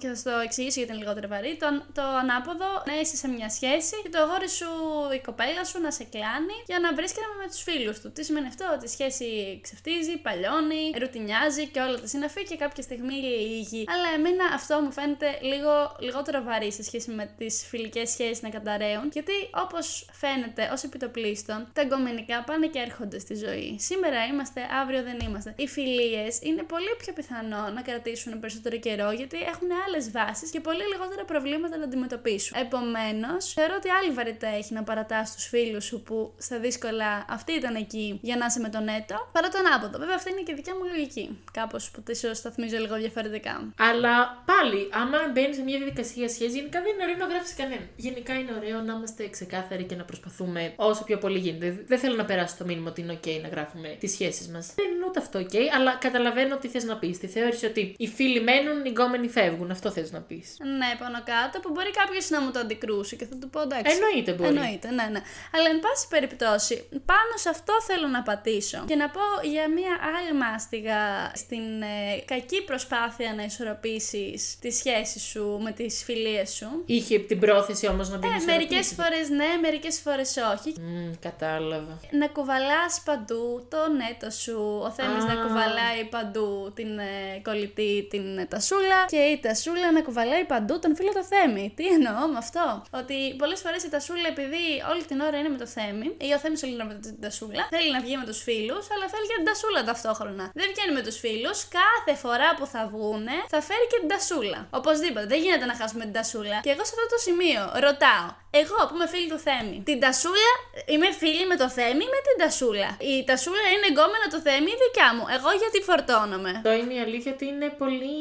Και θα σου το εξηγήσω γιατί είναι λιγότερο βαρύ. Το, το ανάποδο να είσαι σε μια σχέση και το αγόρι σου, η κοπέλα σου να σε κλάνει για να βρίσκεται με τους φίλους του. Τι σημαίνει αυτό, ότι η σχέση ξεφτίζει, παλιώνει, ρουτινιάζει και όλα τα συναφή και κάποια στιγμή λύγει. Αλλά εμένα αυτό μου φαίνεται λίγο λιγότερο βαρύ σε σχέση με τις φιλικές σχέσεις να καταραίουν. Γιατί όπως φαίνεται ως επιτοπλίστων, τα εγκομενικά πάνε και έρχονται στη ζωή. Σήμερα είμαστε, αύριο δεν είμαστε. Οι φιλίες είναι πολύ πιο πιθανό να κρατήσουν περισσότερο καιρό γιατί έχουν άλλες βάσεις και πολύ λιγότερα προβλήματα να αντιμετωπίσουν. Επομένως, θεωρώ ότι άλλη βαρύτητα έχει να παρατάς τους φίλους σου που στα δύσκολα αυτοί ήταν εκεί για να είσαι με τον έτο, παρά τον άποδο. Βέβαια, αυτή είναι και η δικιά μου λογική. Κάπως που τη σταθμίζω λίγο διαφορετικά. Αλλά πάλι, άμα μπαίνεις σε μια διαδικασία σχέση, γενικά δεν είναι ωραίο να γράφεις κανέναν. Γενικά είναι ωραίο να είμαστε ξεκάθαροι και να προσπαθούμε όσο πιο πολύ γίνεται. Δεν θέλω να περάσω το μήνυμα ότι είναι OK να γράφουμε τις σχέσεις μας. Δεν είναι ούτε αυτό OK, αλλά καταλαβαίνω τι θες να πεις. Τη θεώρηση ότι οι φίλοι μένουν, οι γκόμενοι φεύγουν. Αυτό θες να πεις. Ναι, πάνω κάτω, που μπορεί κάποιος να μου το αντικρούσει και θα του πω εντάξει. Εννοείται μπορεί. Εννοείται, ναι, ναι. Αλλά εν πάση περιπτώσει, πάνω σε αυτό θέλω να πατήσω και να πω για μία άλλη μάστιγα στην ε, κακή προσπάθεια να ισορροπήσεις τη σχέση σου με τις φιλίες σου. Είχε την πρόθεση όμως να την Ε, ισορροπήσει. μερικές φορές ναι, μερικές φορές όχι. Μμμ, κατάλαβα. Να κουβαλάς παντού το νέτο σου. Ο Θέμης να Α. κουβαλάει παντού την ε, κολλητή, την ε, τασούλα. Και η τασούλα να κουβαλάει παντού τον φίλο το Θέμη. Τι εννοώ με αυτό; Ότι πολλές φορές η τασούλα, επειδή όλη την ώρα είναι με το Θέμη, ή ο Θέμης όλη την ώρα με την τασούλα, θέλει να βγει με τους φίλους, αλλά θέλει και την τασούλα ταυτόχρονα. Δεν βγαίνει με τους φίλους, κάθε φορά που θα βγούνε θα φέρει και την τασούλα. Οπωσδήποτε, δεν γίνεται να χάσουμε την τασούλα. Και εγώ σε αυτό το σημείο ρωτάω, εγώ που είμαι φίλη του Θέμη, την τασούλα είμαι φίλη με το Θέμη ή με την τασούλα; Η τασούλα είναι εγκόμενα το Θέμη ή δικιά μου; Εγώ γιατί φορτώνομαι; Το είναι η αλήθεια ότι είναι πολύ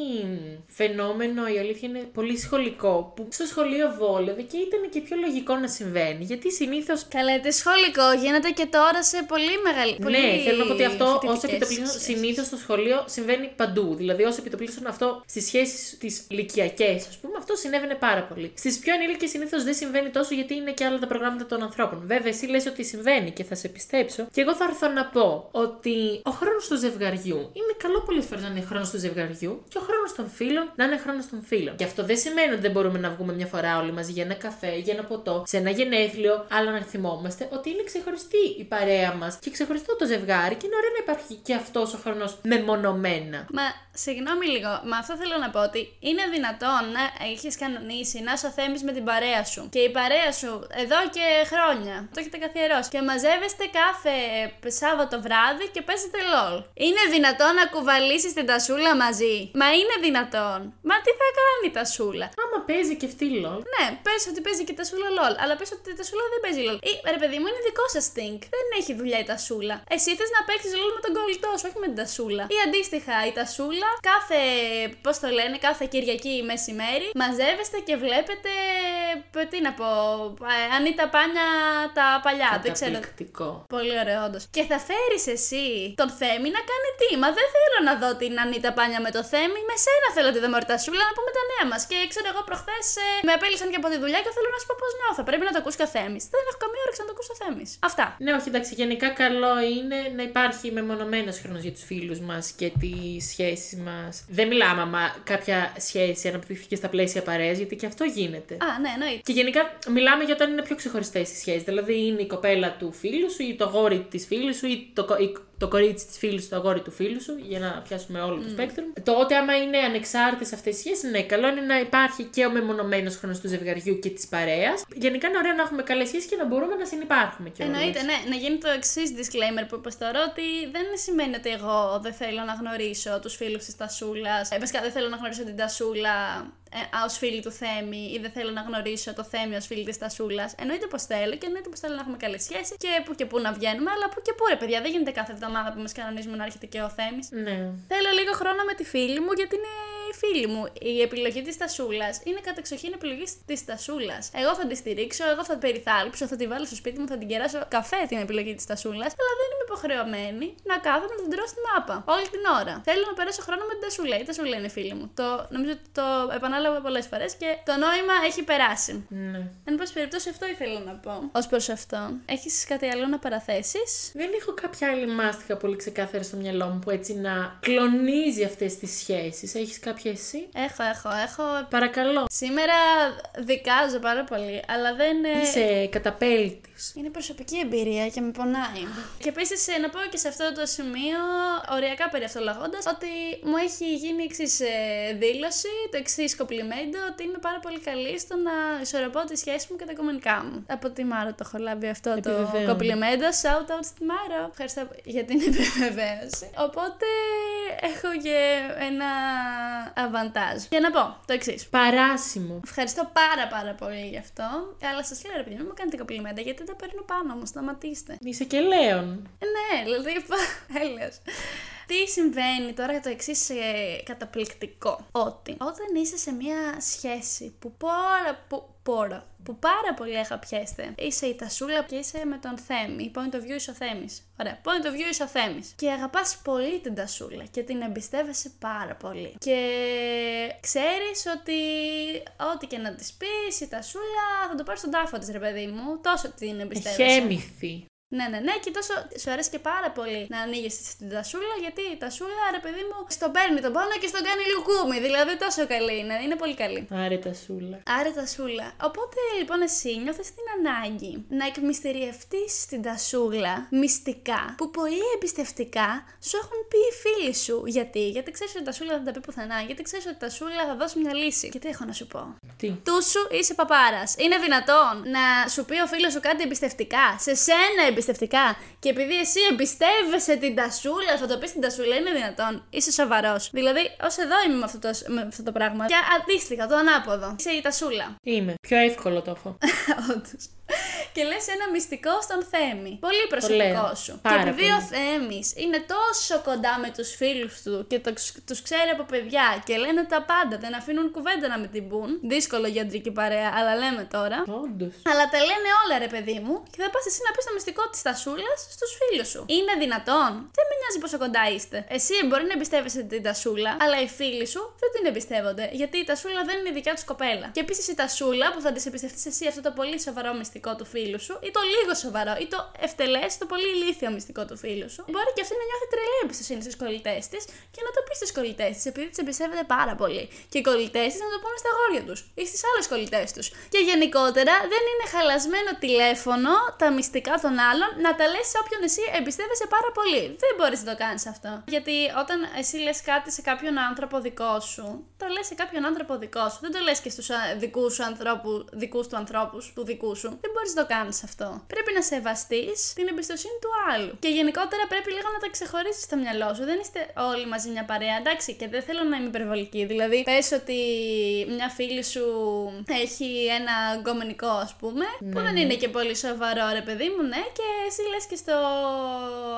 φαινόμενο, η αλήθεια είναι πολύ σχολικό. Που στο σχολείο βόλευε και ήταν και πιο λογικό να συμβαίνει. Γιατί συνήθως. Καλά, τι σχολικό γίνεται και τώρα σε πολύ μεγάλη. Ναι, θέλω να πω ότι αυτό ω φοιτητικές επιτοπλίστων σχέσεις. συνήθως στο σχολείο συμβαίνει παντού. Δηλαδή, ω επιτοπλίστων αυτό στις σχέσεις τις ηλικιακές, ας πούμε, αυτό συνέβαινε πάρα πολύ. Στι πιο ενήλικες συνήθως δεν συμβαίνει τόσο γιατί είναι και άλλα τα προγράμματα των ανθρώπων. Βέβαια, εσύ λες ότι συμβαίνει και θα σε πιστέψω. Και εγώ θα έρθω να πω ότι ο χρόνος του ζευγαριού είναι καλό πολλέ φορέ να είναι χρόνος του ζευγαριού και ο χρόνος των φίλων να είναι χρόνος των φίλων. Και αυτό δεν σημαίνει ότι δεν μπορούμε να βγούμε μια φορά όλοι μαζί για ένα καφέ, για ένα ποτό, σε ένα γενέθλιο, αλλά να θυμόμαστε ότι είναι ξεχωριστή η παρέα μας και ξεχωριστό το ζευγάρι και είναι ωραίο να υπάρχει και αυτός ο χρόνος μεμονωμένα. Μα συγγνώμη λίγο, με αυτό θέλω να πω ότι είναι δυνατόν να έχεις κανονίσει να σου θέμει με την παρέα σου. Και η παρέα σου εδώ και χρόνια το έχετε καθιερώσει. Και μαζεύεστε κάθε Σάββατο βράδυ και παίζετε LOL. Είναι δυνατόν να κουβαλήσεις την τασούλα μαζί; Μα είναι δυνατόν. Μα τι θα κάνει η τασούλα; Άμα παίζει και αυτή LOL. Ναι, πες ότι παίζει και η τασούλα LOL. Αλλά πες ότι η τασούλα δεν παίζει LOL. Ή ρε παιδί μου, είναι δικό σας think. Δεν έχει δουλειά η τασούλα. Εσύ θες να παίξεις LOL με τον κολλητό σου, όχι με την τασούλα. Ή αντίστοιχα, η τασούλα κάθε, πώς το λένε, κάθε Κυριακή μεσημέρι μαζεύεστε και βλέπετε. Τι να πω, ε, αν τα πάνια τα παλιά. Δεν ξέρω. Πολύ ωραίο, όντως. Και θα φέρεις εσύ τον Θέμη να κάνει τι; Μα δεν θέλω να δω την Ανίτα Πάνια με το Θέμη. Με σένα θέλω τη Δεμορτασούλα να πούμε τα νέα μας. Και ξέρω εγώ προχθές ε, με απέλησαν και από τη δουλειά και θέλω να σου πω πώς νιώθω. Πρέπει να το ακούσει και ο Θέμης. Δεν έχω καμία όρεξη να το ακούσει ο Θέμης. Αυτά. Ναι, όχι, εντάξει. Γενικά καλό είναι να υπάρχει μεμονωμένος χρόνος για τους φίλους μας και τις σχέσεις μας. Δεν μιλάμε άμα κάποια σχέση αναπτύχθηκε στα πλαίσια παρέας, γιατί και αυτό γίνεται. Α, ναι, εννοείται. Και γενικά μιλάμε για όταν είναι πιο ξεχωριστές οι σχέσεις. Δηλαδή είναι η κοπέλα του φίλου σου ή το γόρι της φίλη σου ή το, η, το κορίτσι της φίλης σου, το αγόρι του φίλου σου, για να πιάσουμε όλο το spectrum. Τότε, άμα είναι ανεξάρτητες αυτές οι σχέσεις, ναι, καλό είναι να υπάρχει και ο μεμονωμένος χρόνος του ζευγαριού και της παρέας. Γενικά είναι ωραίο να έχουμε καλές σχέσεις και να μπορούμε να συνεπάρχουμε κιόλα. Εννοείται, ναι. Να γίνει το εξής disclaimer που είπα τώρα, ότι δεν σημαίνει ότι εγώ δεν θέλω να γνωρίσω τους φίλους της Τασούλας. Ε, βασικά δεν θέλω να γνωρίσω την Τασούλα ε, ως φίλη του Θέμη ή δεν θέλω να γνωρίσω το Θέμη ως φίλη της Τασούλας. Εννοείται πως θέλω και εννοείται πως θέλω να έχουμε καλή σχέση και που και που να βγαίνουμε, αλλά που και που ρε παιδιά. Δεν γίνεται κάθε εβδομάδα που μας κανονίζουμε να έρχεται και ο Θέμης. Ναι. Θέλω λίγο χρόνο με τη φίλη μου γιατί είναι η φίλη μου. Η επιλογή της Τασούλας είναι κατεξοχήν επιλογή της Τασούλας. Εγώ θα τη στηρίξω, εγώ θα την περιθάλψω, θα τη βάλω στο σπίτι μου, θα την κεράσω καφέ την επιλογή της Τασούλας, αλλά δεν είμαι υποχρεωμένη να κάθομαι να την τρώω στην άπα όλη την ώρα. Θέλω να περάσω χρόνο με την Τασούλα. Η Τασούλα είναι φίλη μου. Το, νομίζω ότι το επανάλαβα πολλές φορές και το νόημα έχει περάσει. Ναι. Εν πάση περιπτώσει, αυτό ήθελα να πω. Ω προς αυτό, έχεις κάτι άλλο να παραθέσεις; Δεν έχω κάποια άλλη μάστιγα πολύ ξεκάθαρη στο μυαλό μου που έτσι να κλονίζει αυτές τις σχέσεις. Έχεις κάποια εσύ; Έχω, έχω, έχω. Παρακαλώ. Σήμερα δικάζω πάρα πολύ, αλλά δεν. ε, Είσαι καταπέλτης. Είναι προσωπική εμπειρία και με πονάει. Και επίσης να πω και σε αυτό το σημείο, οριακά περί αυτολογώντα, ότι μου έχει γίνει η εξής δήλωση, το εξής κοπλιμέντο, ότι είμαι πάρα πολύ καλή στο να ισορροπώ τη σχέση μου και τα οικονομικά μου. Από τη Μάρο το έχω λάβει αυτό το Επιβεβαίω. κοπλιμέντο. Shout out στη Μάρο. Ευχαριστώ για την επιβεβαίωση. Οπότε έχω και ένα αβαντάζ. Για να πω το εξής. Παράσιμο. Ευχαριστώ πάρα πάρα πολύ γι' αυτό. Αλλά σας λέω ρε παιδιά, μην μου κάνετε κοπλιμέντα γιατί τα παίρνω πάνω μου. Σταματήστε. Είσαι και λέον. Ε, ναι, δηλαδή. Έλεος. Τι συμβαίνει τώρα το εξής καταπληκτικό; Ότι όταν είσαι σε μια σχέση που πάρα, που, πόρο, που πάρα πολύ αγαπιέστε, είσαι η Τασούλα και είσαι με τον Θέμη. Point of view είσαι ο Θέμης. Ωραία. Point of view είσαι ο Θέμης. Και αγαπάς πολύ την Τασούλα και την εμπιστεύεσαι πάρα πολύ. Και ξέρεις ότι ό,τι και να της πεις η Τασούλα θα το πάρει στον τάφο της ρε παιδί μου. Τόσο την εμπιστεύεσαι. Χέμηθη. Ναι, ναι, ναι, και τόσο σου αρέσει και πάρα πολύ να ανοίγεις στην τασούλα, γιατί η τασούλα, ρε παιδί μου, στον παίρνει τον πόνο και στον κάνει λουκούμι. Δηλαδή τόσο καλή είναι, είναι πολύ καλή. Άρε τα σούλα. Άρα τασούλα. Οπότε λοιπόν εσύ νιώθεις την ανάγκη να εκμυστηριευτείς την τασούλα μυστικά που πολύ εμπιστευτικά σου έχουν πει οι φίλοι σου. Γιατί, γιατί ξέρεις ότι η τασούλα δεν τα πει πουθενά, γιατί ξέρεις ότι η τασούλα θα δώσει μια λύση. Και τι έχω να σου πω; Τι; Του σου είσαι παπάρας. Είναι δυνατόν να σου πει ο φίλος σου κάτι εμπιστευτικά, σε σένα εμπιστευτικά, και επειδή εσύ εμπιστεύεσαι την τασούλα, θα το πεις την τασούλα, είναι δυνατόν. Είσαι σοβαρός. Δηλαδή, ως εδώ είμαι με αυτό, το, με αυτό το πράγμα. Και αντίστοιχα, το ανάποδο. Είσαι η τασούλα. Είμαι. Πιο εύκολο το έχω. Όντως. Και λες ένα μυστικό στον Θέμη. Πολύ προσωπικό λέω. σου. Πάρα και επειδή ο πολύ. Θέμης είναι τόσο κοντά με τους φίλους του και τους ξέρει από παιδιά και λένε τα πάντα, δεν αφήνουν κουβέντα να με την πούν. Δύσκολο για αντρική παρέα, αλλά λέμε τώρα. Όντως. Αλλά τα λένε όλα, ρε παιδί μου, και θα πας εσύ να πεις το μυστικό της τασούλας στους φίλους σου. Είναι δυνατόν; Δεν με νοιάζει πόσο κοντά είστε. Εσύ μπορεί να εμπιστεύεσαι την τασούλα, αλλά οι φίλοι σου δεν την εμπιστεύονται. Γιατί η τασούλα δεν είναι η δικιά τους κοπέλα. Και επίσης η τασούλα που θα της εμπιστευτείς εσύ αυτό το πολύ σοβαρό μυστικό του φίλου φίλου σου, ή το λίγο σοβαρό, ή το ευτελές, το πολύ ηλίθιο μυστικό του φίλου σου, μπορεί και αυτή να νιώθει τρελή εμπιστοσύνη στους κολλητές της και να το πεις στους κολλητές της, επειδή τι εμπιστεύεται πάρα πολύ. Και οι κολλητές της να το πούνε στα γόρια τους ή στις άλλες κολλητές τους. Και γενικότερα δεν είναι χαλασμένο τηλέφωνο τα μυστικά των άλλων να τα λες σε όποιον εσύ εμπιστεύεσαι πάρα πολύ. Δεν μπορείς να το κάνεις αυτό. Γιατί όταν εσύ λες κάτι σε κάποιον άνθρωπο δικό σου, το λες σε κάποιον άνθρωπο δικό σου. Δεν το λες και στους δικούς σου ανθρώπου, δικούς του ανθρώπους, του δικού σου. Δεν μπορείς να το κάνεις αυτό. Πρέπει να σεβαστείς την εμπιστοσύνη του άλλου. Και γενικότερα πρέπει λίγο να τα ξεχωρίσεις στο μυαλό σου. Δεν είστε όλοι μαζί μια παρέα. Εντάξει, και δεν θέλω να είμαι υπερβολική. Δηλαδή, πες ότι μια φίλη σου έχει ένα γκομενικό, ας πούμε, που δεν είναι και πολύ σοβαρό, ρε παιδί μου, ναι, και εσύ λες και στο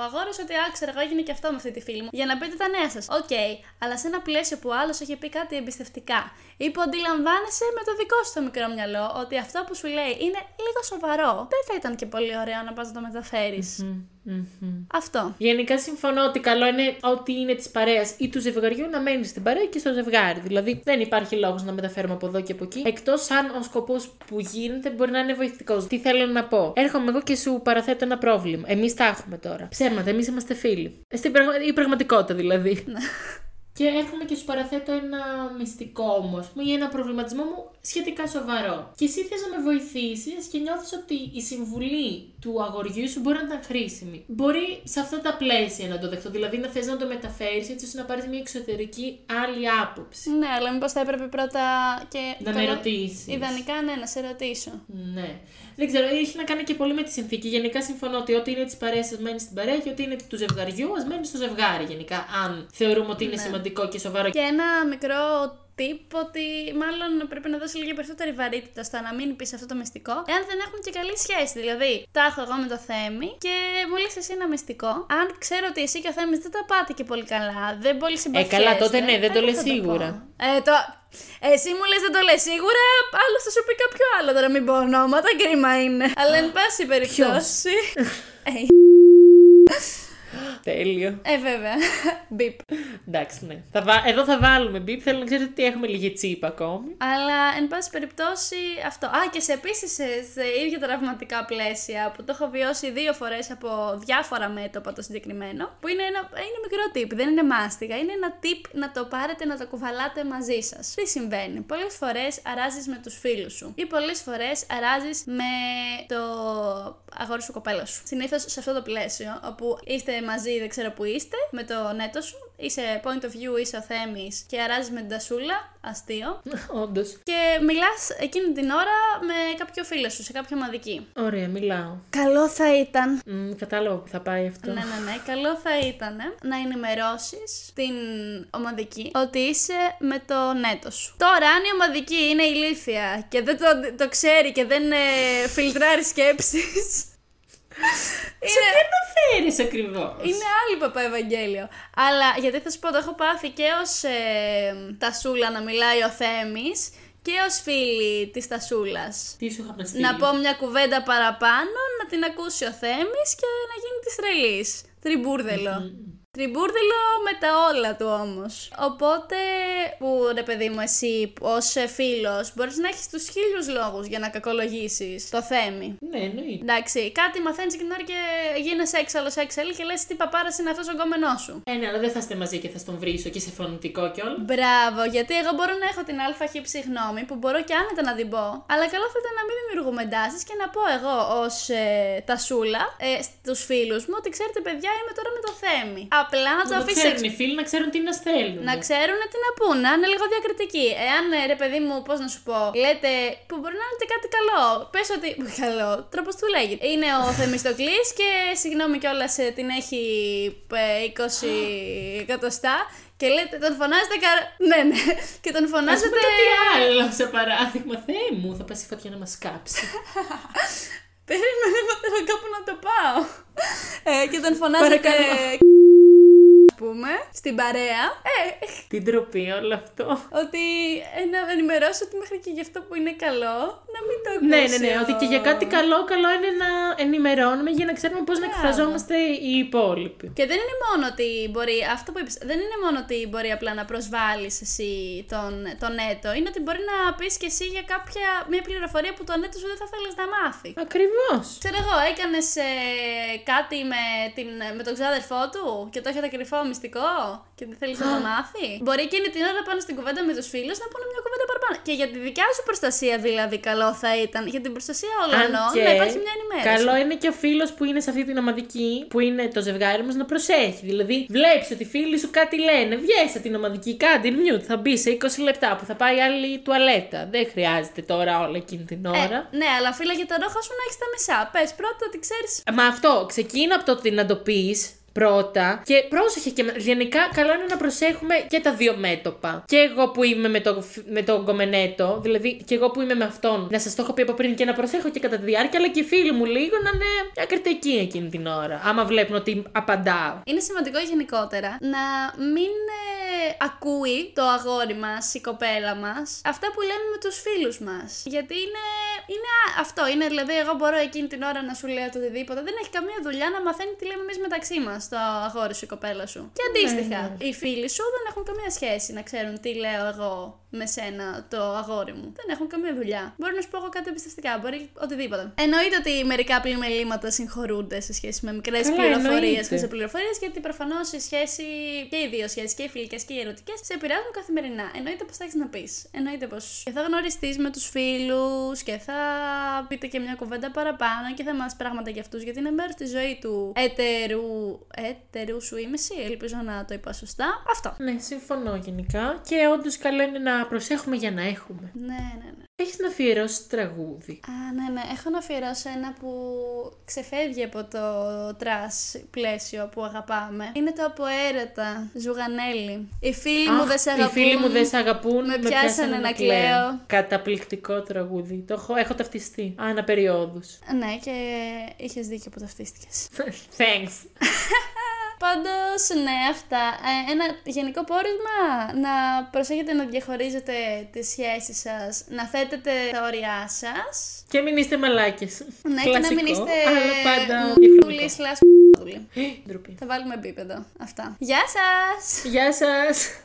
αγόρι σου ότι α, ξέρω εγώ, έγινε και αυτό με αυτή τη φίλη μου. Για να πείτε τα νέα σας. Οκ, αλλά σε ένα πλαίσιο που άλλος έχει πει κάτι εμπιστευτικά ή που αντιλαμβάνεσαι με το δικό σου το μικρό μυαλό ότι αυτό που σου λέει είναι λίγο σοβαρό. Δεν θα ήταν και πολύ ωραίο να πας να το μεταφέρεις. Αυτό. Γενικά συμφωνώ ότι καλό είναι ότι είναι της παρέας ή του ζευγαριού να μένει στην παρέα και στο ζευγάρι. Δηλαδή δεν υπάρχει λόγος να μεταφέρουμε από εδώ και από εκεί. Εκτός αν ο σκοπός που γίνεται μπορεί να είναι βοηθητικός. Τι θέλω να πω; Έρχομαι εγώ και σου παραθέτω ένα πρόβλημα. Εμείς τα έχουμε τώρα. Ψέματα, εμείς είμαστε φίλοι. Στην πραγμα... Η πραγματικότητα δηλαδή. Ναι. Και έρχομαι και σου παραθέτω ένα μυστικό όμως ή ένα προβληματισμό μου σχετικά σοβαρό. Και εσύ θες να με βοηθήσεις και νιώθεις ότι η συμβουλή του αγοριού σου μπορεί να ήταν χρήσιμη. Μπορεί σε αυτά τα πλαίσια να το δεχτώ. Δηλαδή να θες να το μεταφέρεις έτσι ώστε να πάρεις μια εξωτερική άλλη άποψη. Ναι, αλλά μήπως θα έπρεπε πρώτα και. Να με ρωτήσεις. Ιδανικά, ναι, να σε ρωτήσω. Ναι. Δεν ξέρω, έχει να κάνει και πολύ με τη συνθήκη. Γενικά συμφωνώ ότι ό,τι είναι της παρέας, ας μένει στην παρέα και ό,τι είναι του ζευγαριού, ας μένει στο ζευγάρι γενικά. Αν θεωρούμε ότι είναι Ναι. σημαντικό και σοβαρό. Και ένα μικρό tip ότι μάλλον πρέπει να δώσει λίγο περισσότερη βαρύτητα στο να μην πεις αυτό το μυστικό, εάν δεν έχουν και καλή σχέση. Δηλαδή, τα έχω εγώ με το Θέμη και μου λες εσύ ένα μυστικό. Αν ξέρω ότι εσύ και ο Θέμης δεν τα πάτε και πολύ καλά, δεν πολύ συμπαθιέστε. καλά, τότε ναι, δεν το εγώ λες θα σίγουρα. πω. Ε, το... Εσύ μου λες δεν το λες σίγουρα, άλλο θα σου πει κάποιο άλλο. Τώρα μην πω ονόματα, κρίμα είναι. Αλλά εν πάση περιπτώσει. ε, Τέλειο. ε, βέβαια. Μπιπ. Εντάξει, ναι. Θα βα... Εδώ θα βάλουμε μπιπ. Θέλω να ξέρετε ότι έχουμε λίγη τσίπα ακόμη. Αλλά, εν πάση περιπτώσει, αυτό. Α, και σε επίσης σε, σε ίδια τραυματικά πλαίσια που το έχω βιώσει δύο φορές από διάφορα μέτωπα το συγκεκριμένο. Που είναι ένα είναι μικρό tip, δεν είναι μάστιγα. Είναι ένα tip να το πάρετε να το κουβαλάτε μαζί σας. Τι συμβαίνει; Πολλές φορές αράζεις με τους φίλους σου. Ή πολλές φορές αράζεις με το αγόρι σου κοπέλα σου. Συνήθως σε αυτό το πλαίσιο, όπου είστε μαζί, δεν ξέρω που είστε, με το νέτο σου, είσαι point of view, είσαι ο Θέμης και αράζεις με την τασούλα, αστείο. Όντως. Και μιλάς εκείνη την ώρα με κάποιο φίλο σου, σε κάποια ομαδική. Ωραία, μιλάω. Καλό θα ήταν. Μ, κατάλαβα που θα πάει αυτό. Ναι, ναι, ναι. Καλό θα ήταν να ενημερώσεις την ομαδική ότι είσαι με το νέτο σου. Τώρα, αν η ομαδική είναι ηλίθια και δεν το, το ξέρει και δεν ε, φιλτράρει σκέψεις. Σε τι αναφέρει ακριβώς; Είναι άλλη παπά Ευαγγέλιο. Αλλά γιατί θα σου πω, το έχω πάθει και ως ε, τασούλα να μιλάει ο Θέμης και ως φίλη της τασούλα. Τι σου είχα να στείλει. Να πω μια κουβέντα παραπάνω, να την ακούσει ο Θέμης και να γίνει της τρελής. Τrimπούρδελο. Τrimπούρδελο με τα όλα του όμως. Οπότε, που ρε παιδί μου, εσύ ως φίλος μπορείς να έχεις τους χίλιους λόγους για να κακολογήσεις το Θέμη. Ναι, εννοείται. Εντάξει, κάτι μαθαίνεις και την ώρα και γίνεσαι έξαλλος έξαλλη και λες τι παπάρας είναι αυτός ο γκόμενό σου. Ε, ναι, αλλά δεν θα είστε μαζί και θα στον βρίσω και σε φωνητικό κιόλας. Μπράβο, γιατί εγώ μπορώ να έχω την αλφα χύψη γνώμη που μπορώ και άνετα να την πω. Αλλά καλό θα ήταν να μην δημιουργούμε εντάσεις και να πω εγώ ως ε, τασούλα ε, στους φίλους μου ότι ξέρετε, παιδιά, είμαι τώρα με το θέμη. Απλά να το Να το αφήσεις ξέρουν οι φίλοι να ξέρουν τι να στέλνουν. να ξέρουν τι να πούν, να είναι λίγο διακριτικοί. Εάν ε, ρε παιδί μου, πώς να σου πω, λέτε που μπορεί να είναι και κάτι καλό. Πες ότι. Καλό, τρόπος του λέγει. Είναι ο Θεμιστοκλής και συγγνώμη κιόλας την έχει ε, 20 εκατοστά. Και λέτε, τον φωνάζετε καρ... Ναι, ναι. Και τον Ας πούμε φωνάζετε. κάτι άλλο, σε παράδειγμα. Θεέ μου, θα πας η φωτιά να μας κάψει. Περίμενε, μα θέλω κάπου να το πάω. Ε, και τον φωνάζετε. Πούμε, στην παρέα. Ε, Την ντροπή όλο αυτό. ότι ε, να ενημερώσω ότι μέχρι και γι' αυτό που είναι καλό, να μην το ακούσει. Ναι, ναι, ναι. ο- Ότι και για κάτι καλό, καλό είναι να ενημερώνουμε για να ξέρουμε πώς να Μπράβο. εκφραζόμαστε οι υπόλοιποι. Και δεν είναι μόνο ότι μπορεί, αυτό που είπες, δεν είναι μόνο ότι μπορεί απλά να προσβάλλεις εσύ τον, τον έτο, είναι ότι μπορεί να πεις και εσύ για κάποια, μια πληροφορία που τον έτος σου δεν θα θέλεις να μάθει. Ακριβώς. Ξέρω εγώ, έκανες κάτι με, την, με τον ξάδερφό του και το έχετε κρυφό μυστικό και δεν θέλεις να το μάθει. Μπορεί εκείνη την ώρα πάνω στην κουβέντα με τους φίλους να πούνε μια κουβέντα παραπάνω. Και για τη δικιά σου προστασία δηλαδή, καλό θα ήταν. Για την προστασία όλων να υπάρχει μια ενημέρωση. καλό είναι και ο φίλος που είναι σε αυτή την ομαδική, που είναι το ζευγάρι μας, να προσέχει. Δηλαδή, βλέπεις ότι οι φίλοι σου κάτι λένε. Βγαίνει από την ομαδική, κάντε mute. Θα μπει σε 20 λεπτά που θα πάει άλλη τουαλέτα. Δεν χρειάζεται τώρα όλα εκείνη την ώρα. Ε, ναι, αλλά φίλα για τα ρόχα σου να έχεις τα μισά. Πες πρώτα ότι ξέρεις. Μα αυτό, ξεκίνα από το ότι να το πεις πρώτα και πρόσεχε και με- γενικά καλό είναι να προσέχουμε και τα δύο μέτωπα. Και εγώ που είμαι με, το, με τον κομμενέτο, δηλαδή και εγώ που είμαι με αυτόν, να σας το έχω πει από πριν και να προσέχω και κατά τη διάρκεια, αλλά και οι φίλοι μου λίγο να είναι μια κριτική εκείνη την ώρα. Άμα βλέπουν ότι απαντάω. Είναι σημαντικό γενικότερα να μην ε, ακούει το αγόρι μας, η κοπέλα μας, αυτά που λέμε με τους φίλους μας. Γιατί είναι, είναι α- αυτό, είναι δηλαδή εγώ μπορώ εκείνη την ώρα να σου λέω το οτιδήποτε. Δεν έχει καμία δουλειά να μαθαίνει τι λέμε εμείς μεταξύ μας, το αγόρι σου, η κοπέλα σου. Και αντίστοιχα, οι φίλοι σου δεν έχουν καμία σχέση να ξέρουν τι λέω εγώ με σένα, το αγόρι μου. Δεν έχουν καμία δουλειά. Μπορεί να σου πω εγώ κάτι εμπιστευτικά, μπορεί οτιδήποτε. Εννοείται ότι μερικά πλημελήματα συγχωρούνται σε σχέση με μικρές Καλά, πληροφορίες εννοείται. και σε πληροφορίες, γιατί προφανώς η σχέση και οι δύο σχέσεις, και οι φιλικέ και οι ερωτικές, σε επηρεάζουν καθημερινά. Εννοείται πως θα έχεις να πεις. Εννοείται πως και θα γνωριστείς με τους φίλους και θα πείτε και μια κουβέντα παραπάνω και θα μάθει πράγματα για αυτούς, γιατί είναι μέρος της ζωής του έτερου. έτερου σου είμαι εσύ, ελπίζω να το είπα σωστά. Αυτό. Ναι, συμφωνώ γενικά. Και όντως καλό είναι να προσέχουμε για να έχουμε. Ναι, ναι, ναι. Έχεις να αφιερώσεις τραγούδι. Α, ναι, ναι. Έχω να αφιερώσω ένα που ξεφεύγει από το trash πλαίσιο που αγαπάμε. Είναι το από έρωτα, Ζουγανέλη. Οι φίλοι μου Αχ, δεν σε Οι αγαπούν. φίλοι μου δεν σε αγαπούν. με πιάσανε να κλαίω. Καταπληκτικό τραγούδι. Το έχω, έχω ταυτιστεί. Ανά περιόδους. Ναι, και είχες δίκιο που ταυτίστηκες. Thanks. Πάντως, ναι, αυτά. Ε, ένα γενικό πόρισμα να προσέχετε να διαχωρίζετε τις σχέσεις σας, να θέτετε τα όρια σας. Και μην είστε μαλάκες. Ναι, και να μην είστε Αλλά πάντα μουδούλη slash π***δουλη. Ντροπή. Θα βάλουμε επίπεδο. Αυτά. Γεια σας! Γεια σας.